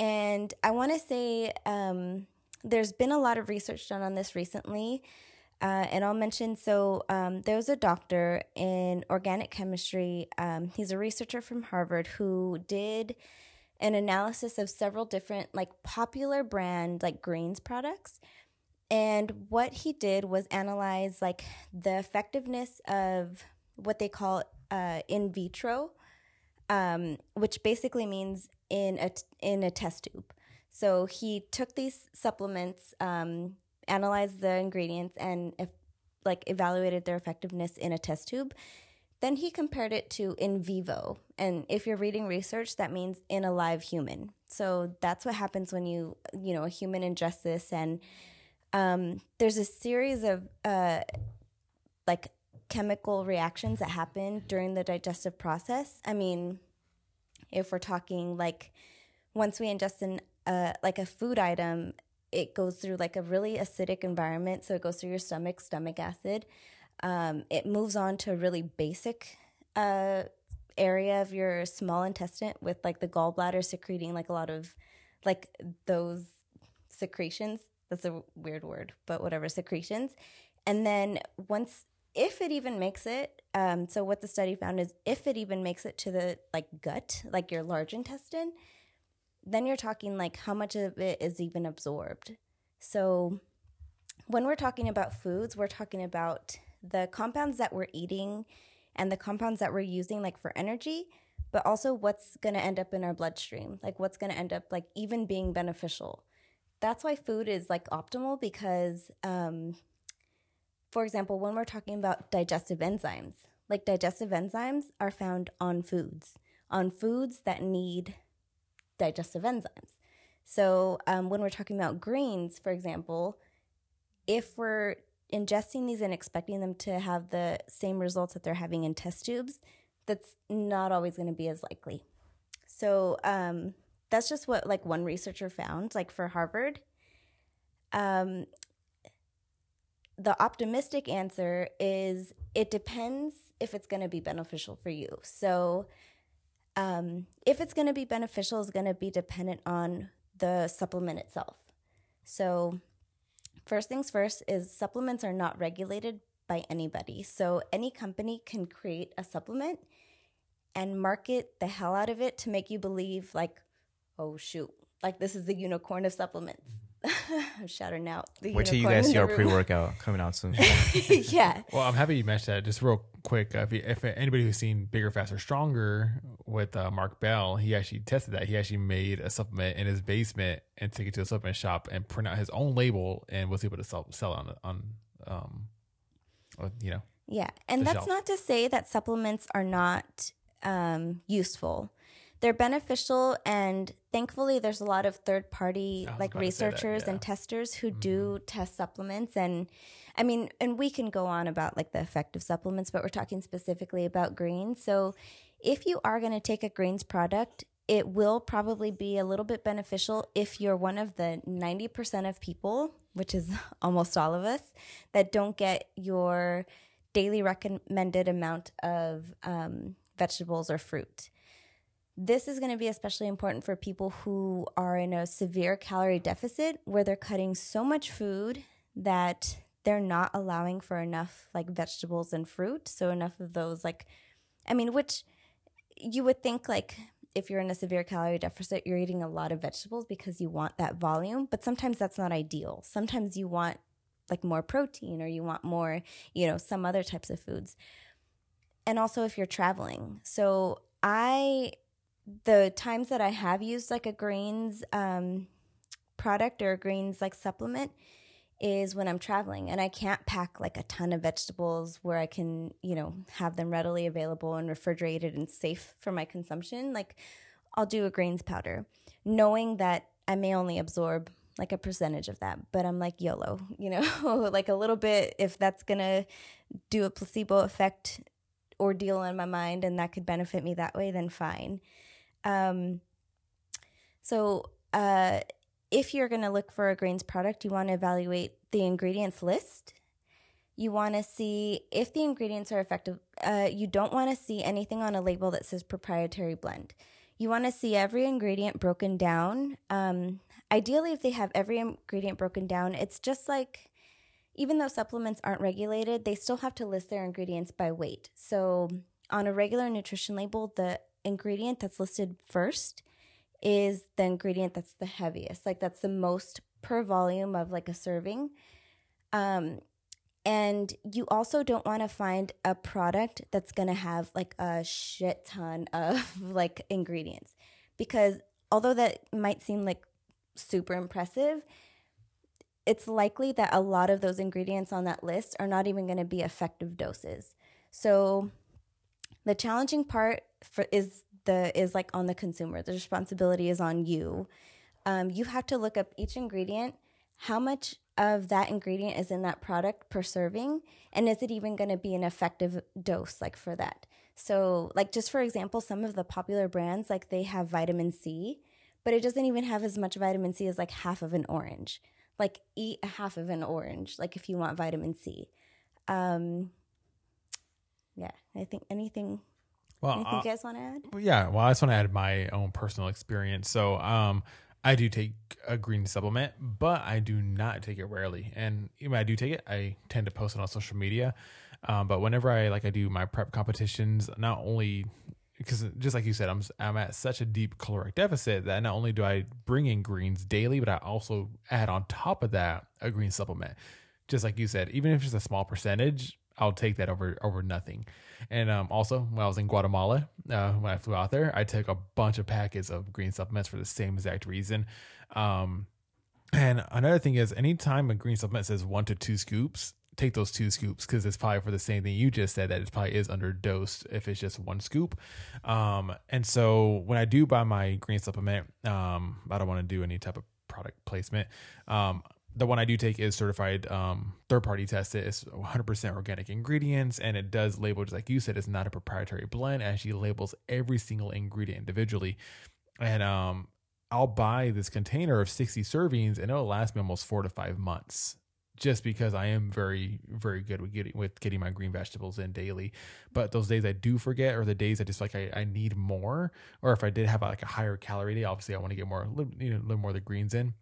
and I want to say um, there's been a lot of research done on this recently. Uh, and I'll mention so um, there was a doctor in organic chemistry. Um, he's a researcher from Harvard who did an analysis of several different like popular brand like greens products and what he did was analyze like the effectiveness of what they call uh, in vitro, um, which basically means in a in a test tube. So he took these supplements, um, analyzed the ingredients, and if, like evaluated their effectiveness in a test tube. Then he compared it to in vivo. And if you're reading research, that means in a live human. So that's what happens when you, you know, a human ingests this. And um, there's a series of uh, like chemical reactions that happen during the digestive process. I mean, if we're talking like once we ingest an uh, like a food item, it goes through like a really acidic environment. So it goes through your stomach, stomach acid. Um, it moves on to a really basic uh, area of your small intestine with like the gallbladder secreting like a lot of like those secretions. That's a weird word, but whatever secretions. And then once, if it even makes it, um, so what the study found is if it even makes it to the like gut, like your large intestine, then you're talking like how much of it is even absorbed. So when we're talking about foods, we're talking about the compounds that we're eating and the compounds that we're using like for energy, but also what's going to end up in our bloodstream, like what's going to end up like even being beneficial. That's why food is like optimal because um for example, when we're talking about digestive enzymes, like digestive enzymes are found on foods, on foods that need digestive enzymes. So, um, when we're talking about greens, for example, if we're ingesting these and expecting them to have the same results that they're having in test tubes, that's not always going to be as likely. So, um, that's just what like one researcher found, like for Harvard. Um, the optimistic answer is it depends if it's going to be beneficial for you. So, um, if it's going to be beneficial, is going to be dependent on the supplement itself. So, first things first is supplements are not regulated by anybody. So, any company can create a supplement and market the hell out of it to make you believe, like, oh, shoot, like this is the unicorn of supplements. I'm shouting out. The Wait till you guys see our pre workout coming out soon. yeah. Well, I'm happy you mentioned that. Just real quick, uh, if, you, if anybody who's seen Bigger, Faster, Stronger with uh, Mark Bell, he actually tested that. He actually made a supplement in his basement and took it to a supplement shop and print out his own label and was able to sell sell it on on um, uh, you know, Yeah, and that's shelf. not to say that supplements are not um, useful. They're beneficial, and thankfully, there's a lot of third party like say that, researchers yeah. Mm-hmm. and testers who do test supplements. And I mean, and we can go on about like the effect of supplements, but we're talking specifically about greens. So, if you are going to take a greens product, it will probably be a little bit beneficial if you're one of the 90% of people, which is almost all of us, that don't get your daily recommended amount of um, vegetables or fruit. This is going to be especially important for people who are in a severe calorie deficit where they're cutting so much food that they're not allowing for enough like vegetables and fruit. So, enough of those, like, I mean, which you would think like if you're in a severe calorie deficit, you're eating a lot of vegetables because you want that volume, but sometimes that's not ideal. Sometimes you want like more protein or you want more, you know, some other types of foods. And also if you're traveling. So I the times that I have used like a greens um product or a greens like supplement is when I'm traveling and I can't pack like a ton of vegetables where I can, you know, have them readily available and refrigerated and safe for my consumption. Like I'll do a grains powder, knowing that I may only absorb like a percentage of that, but I'm like YOLO, you know, like a little bit if that's gonna do a placebo effect ordeal in my mind and that could benefit me that way, then fine. Um, so, uh, if you're going to look for a grains product, you want to evaluate the ingredients list. You want to see if the ingredients are effective. Uh, you don't want to see anything on a label that says proprietary blend. You want to see every ingredient broken down. Um, ideally, if they have every ingredient broken down, it's just like even though supplements aren't regulated, they still have to list their ingredients by weight. So on a regular nutrition label, the ingredient that's listed first is the ingredient that's the heaviest. Like that's the most per volume of like a serving. Um, and you also don't want to find a product that's going to have like a shit ton of like ingredients because although that might seem like super impressive, it's likely that a lot of those ingredients on that list are not even going to be effective doses. So the challenging part for is the is like on the consumer. The responsibility is on you. Um, you have to look up each ingredient, how much of that ingredient is in that product per serving, and is it even going to be an effective dose like for that? So, like just for example, some of the popular brands like they have vitamin C, but it doesn't even have as much vitamin C as like half of an orange. Like eat a half of an orange, like if you want vitamin C. Um, yeah, I think anything. Well, anything uh, you guys want to add? Well, yeah, well, I just want to add my own personal experience. So, um, I do take a green supplement, but I do not take it rarely. And when I do take it, I tend to post it on social media. Um, but whenever I like, I do my prep competitions. Not only because, just like you said, I'm I'm at such a deep caloric deficit that not only do I bring in greens daily, but I also add on top of that a green supplement. Just like you said, even if it's a small percentage, I'll take that over over nothing. And um, also, when I was in Guatemala, uh, when I flew out there, I took a bunch of packets of green supplements for the same exact reason. Um, and another thing is, anytime a green supplement says one to two scoops, take those two scoops because it's probably for the same thing you just said that it probably is underdosed if it's just one scoop. Um, and so when I do buy my green supplement, um, I don't want to do any type of product placement. Um, the one I do take is certified um, third party tested. It's 100% organic ingredients and it does label, just like you said, it's not a proprietary blend. It actually labels every single ingredient individually. And um, I'll buy this container of 60 servings and it'll last me almost four to five months just because I am very, very good with getting with getting my green vegetables in daily. But those days I do forget, or the days I just like I, I need more, or if I did have like a higher calorie day, obviously I want to get more, you know, a little more of the greens in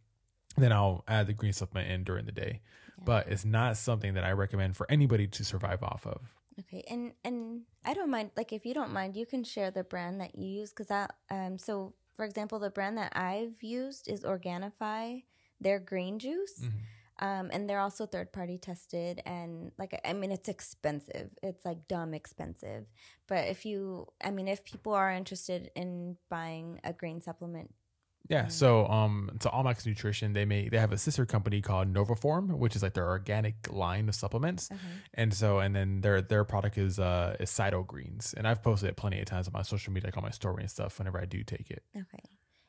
then I'll add the green supplement in during the day. Yeah. But it's not something that I recommend for anybody to survive off of. Okay, and and I don't mind. Like, if you don't mind, you can share the brand that you use because that. Um, so for example, the brand that I've used is Organifi. Their green juice. Mm-hmm. Um, and they're also third party tested and like i mean it's expensive it's like dumb expensive but if you i mean if people are interested in buying a green supplement yeah. Mm. So um to Allmax Nutrition, they may they have a sister company called NovaForme, which is like their organic line of supplements. Mm-hmm. And so and then their their product is uh is CytoGreens. And I've posted it plenty of times on my social media, like on my story and stuff whenever I do take it. Okay.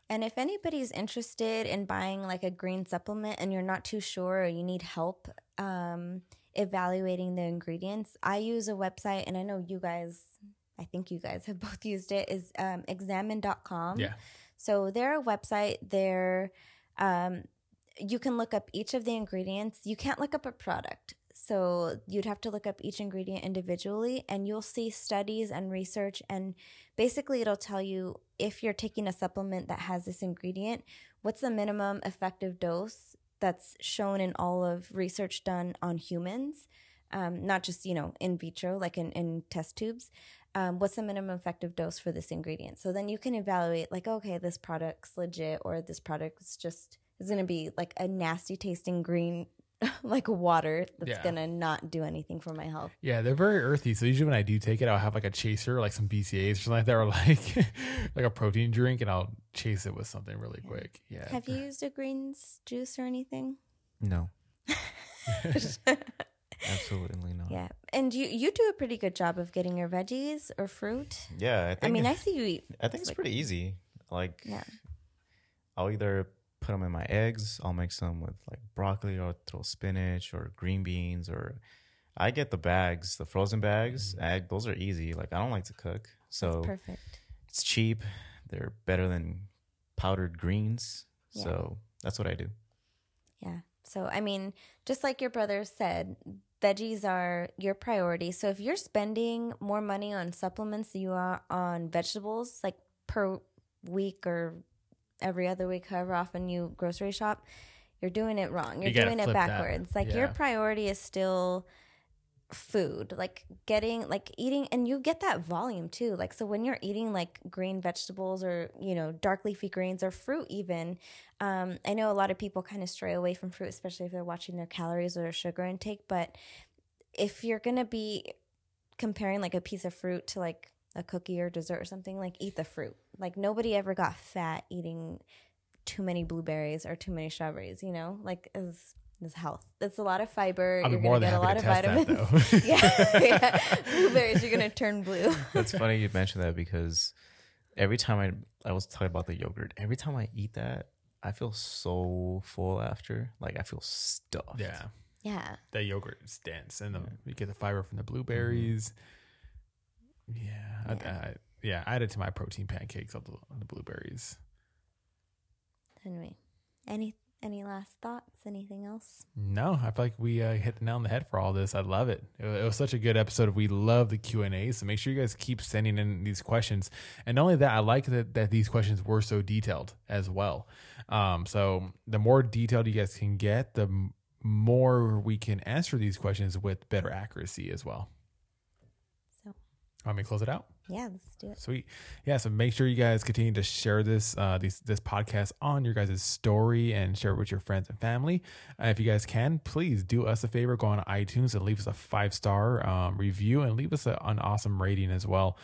And if anybody's interested in buying like a green supplement and you're not too sure or you need help um evaluating the ingredients, I use a website and I know you guys I think you guys have both used it is um examine.com. Yeah so their website, their um, you can look up each of the ingredients. You can't look up a product. So you'd have to look up each ingredient individually and you'll see studies and research and basically it'll tell you if you're taking a supplement that has this ingredient, what's the minimum effective dose that's shown in all of research done on humans, um, not just, you know, in vitro, like in, in test tubes um, what's the minimum effective dose for this ingredient? So then you can evaluate, like, okay, this product's legit, or this product is just is going to be like a nasty tasting green, like water that's yeah. going to not do anything for my health. Yeah, they're very earthy. So usually when I do take it, I'll have like a chaser, like some BCAAs or something like that, or like like a protein drink, and I'll chase it with something really yeah. quick. Yeah. Have you used a greens juice or anything? No. Absolutely not. Yeah, and you you do a pretty good job of getting your veggies or fruit. Yeah, I, think, I mean, I see you eat. I think it's like, pretty easy. Like, yeah, I'll either put them in my eggs. I'll mix them with like broccoli, or throw spinach or green beans, or I get the bags, the frozen bags. Mm-hmm. Egg, those are easy. Like, I don't like to cook, so That's perfect. It's cheap. They're better than powdered greens. Yeah. So that's what I do. Yeah. So, I mean, just like your brother said, veggies are your priority. So if you're spending more money on supplements than you are on vegetables, like per week or every other week, however often you grocery shop, you're doing it wrong. You're you doing it backwards. That. Like yeah. your priority is still food like getting like eating and you get that volume too. Like so when you're eating like green vegetables or you know dark leafy greens or fruit even um, i know a lot of people kind of stray away from fruit especially if they're watching their calories or their sugar intake but if you're gonna be comparing like a piece of fruit to like a cookie or dessert or something like eat the fruit. Like nobody ever got fat eating too many blueberries or too many strawberries you know? Like is is health. It's a lot of fiber. I'll be you're more gonna than get a happy lot to of test that, vitamins. though. yeah, yeah. Blueberries, you're gonna turn blue. That's funny you mentioned that because every time I I was talking about the yogurt, every time I eat that, I feel so full after. Like I feel stuffed. yeah, Yeah, that yogurt is dense, and the, you get the fiber from the mm-hmm. blueberries. Yeah, I, Yeah. I, yeah. I added to my protein pancakes of the, of the blueberries. anyway, any any last thoughts? Anything else? No, I feel like we uh, hit the nail on the head for all this. I love it. It, wa- it was such a good episode. We love the Q and A. So make sure you guys keep sending in these questions. And not only that, I like that that these questions were so detailed as well. Um, so the more detailed you guys can get, the m- more we can answer these questions with better accuracy as well. So Want me to close it out? Yeah, let's do it. Sweet. Yeah. So make sure you guys continue to share this uh, these, this podcast on your guys' story and share it with your friends and family. Uh, if you guys can, please do us a favor. Go on iTunes and leave us a five star um, review and leave us a, an awesome rating as well.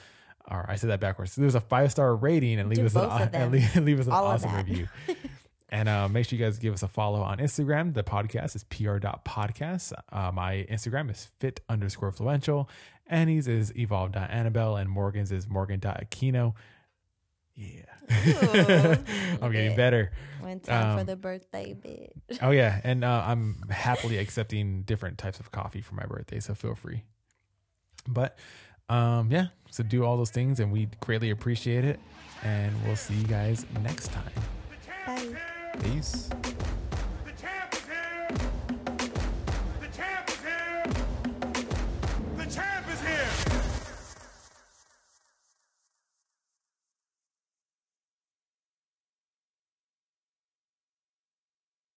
Or I said that backwards. There's a five star rating and leave Do us an, and leave, leave us an All awesome review. And uh, make sure you guys give us a follow on Instagram. The podcast is pr.podcast. Uh, my Instagram is fit underscore influential. Annie's is evolve.annabelle. And Morgan's is morgan.aquino. Yeah. I'm getting Okay. better. Time for Um, the birthday bit. Oh, yeah. And uh, I'm happily accepting different types of coffee for my birthday. So feel free. But um, yeah, so do all those things and we greatly appreciate it. And we'll see you guys next time. Bye. Peace.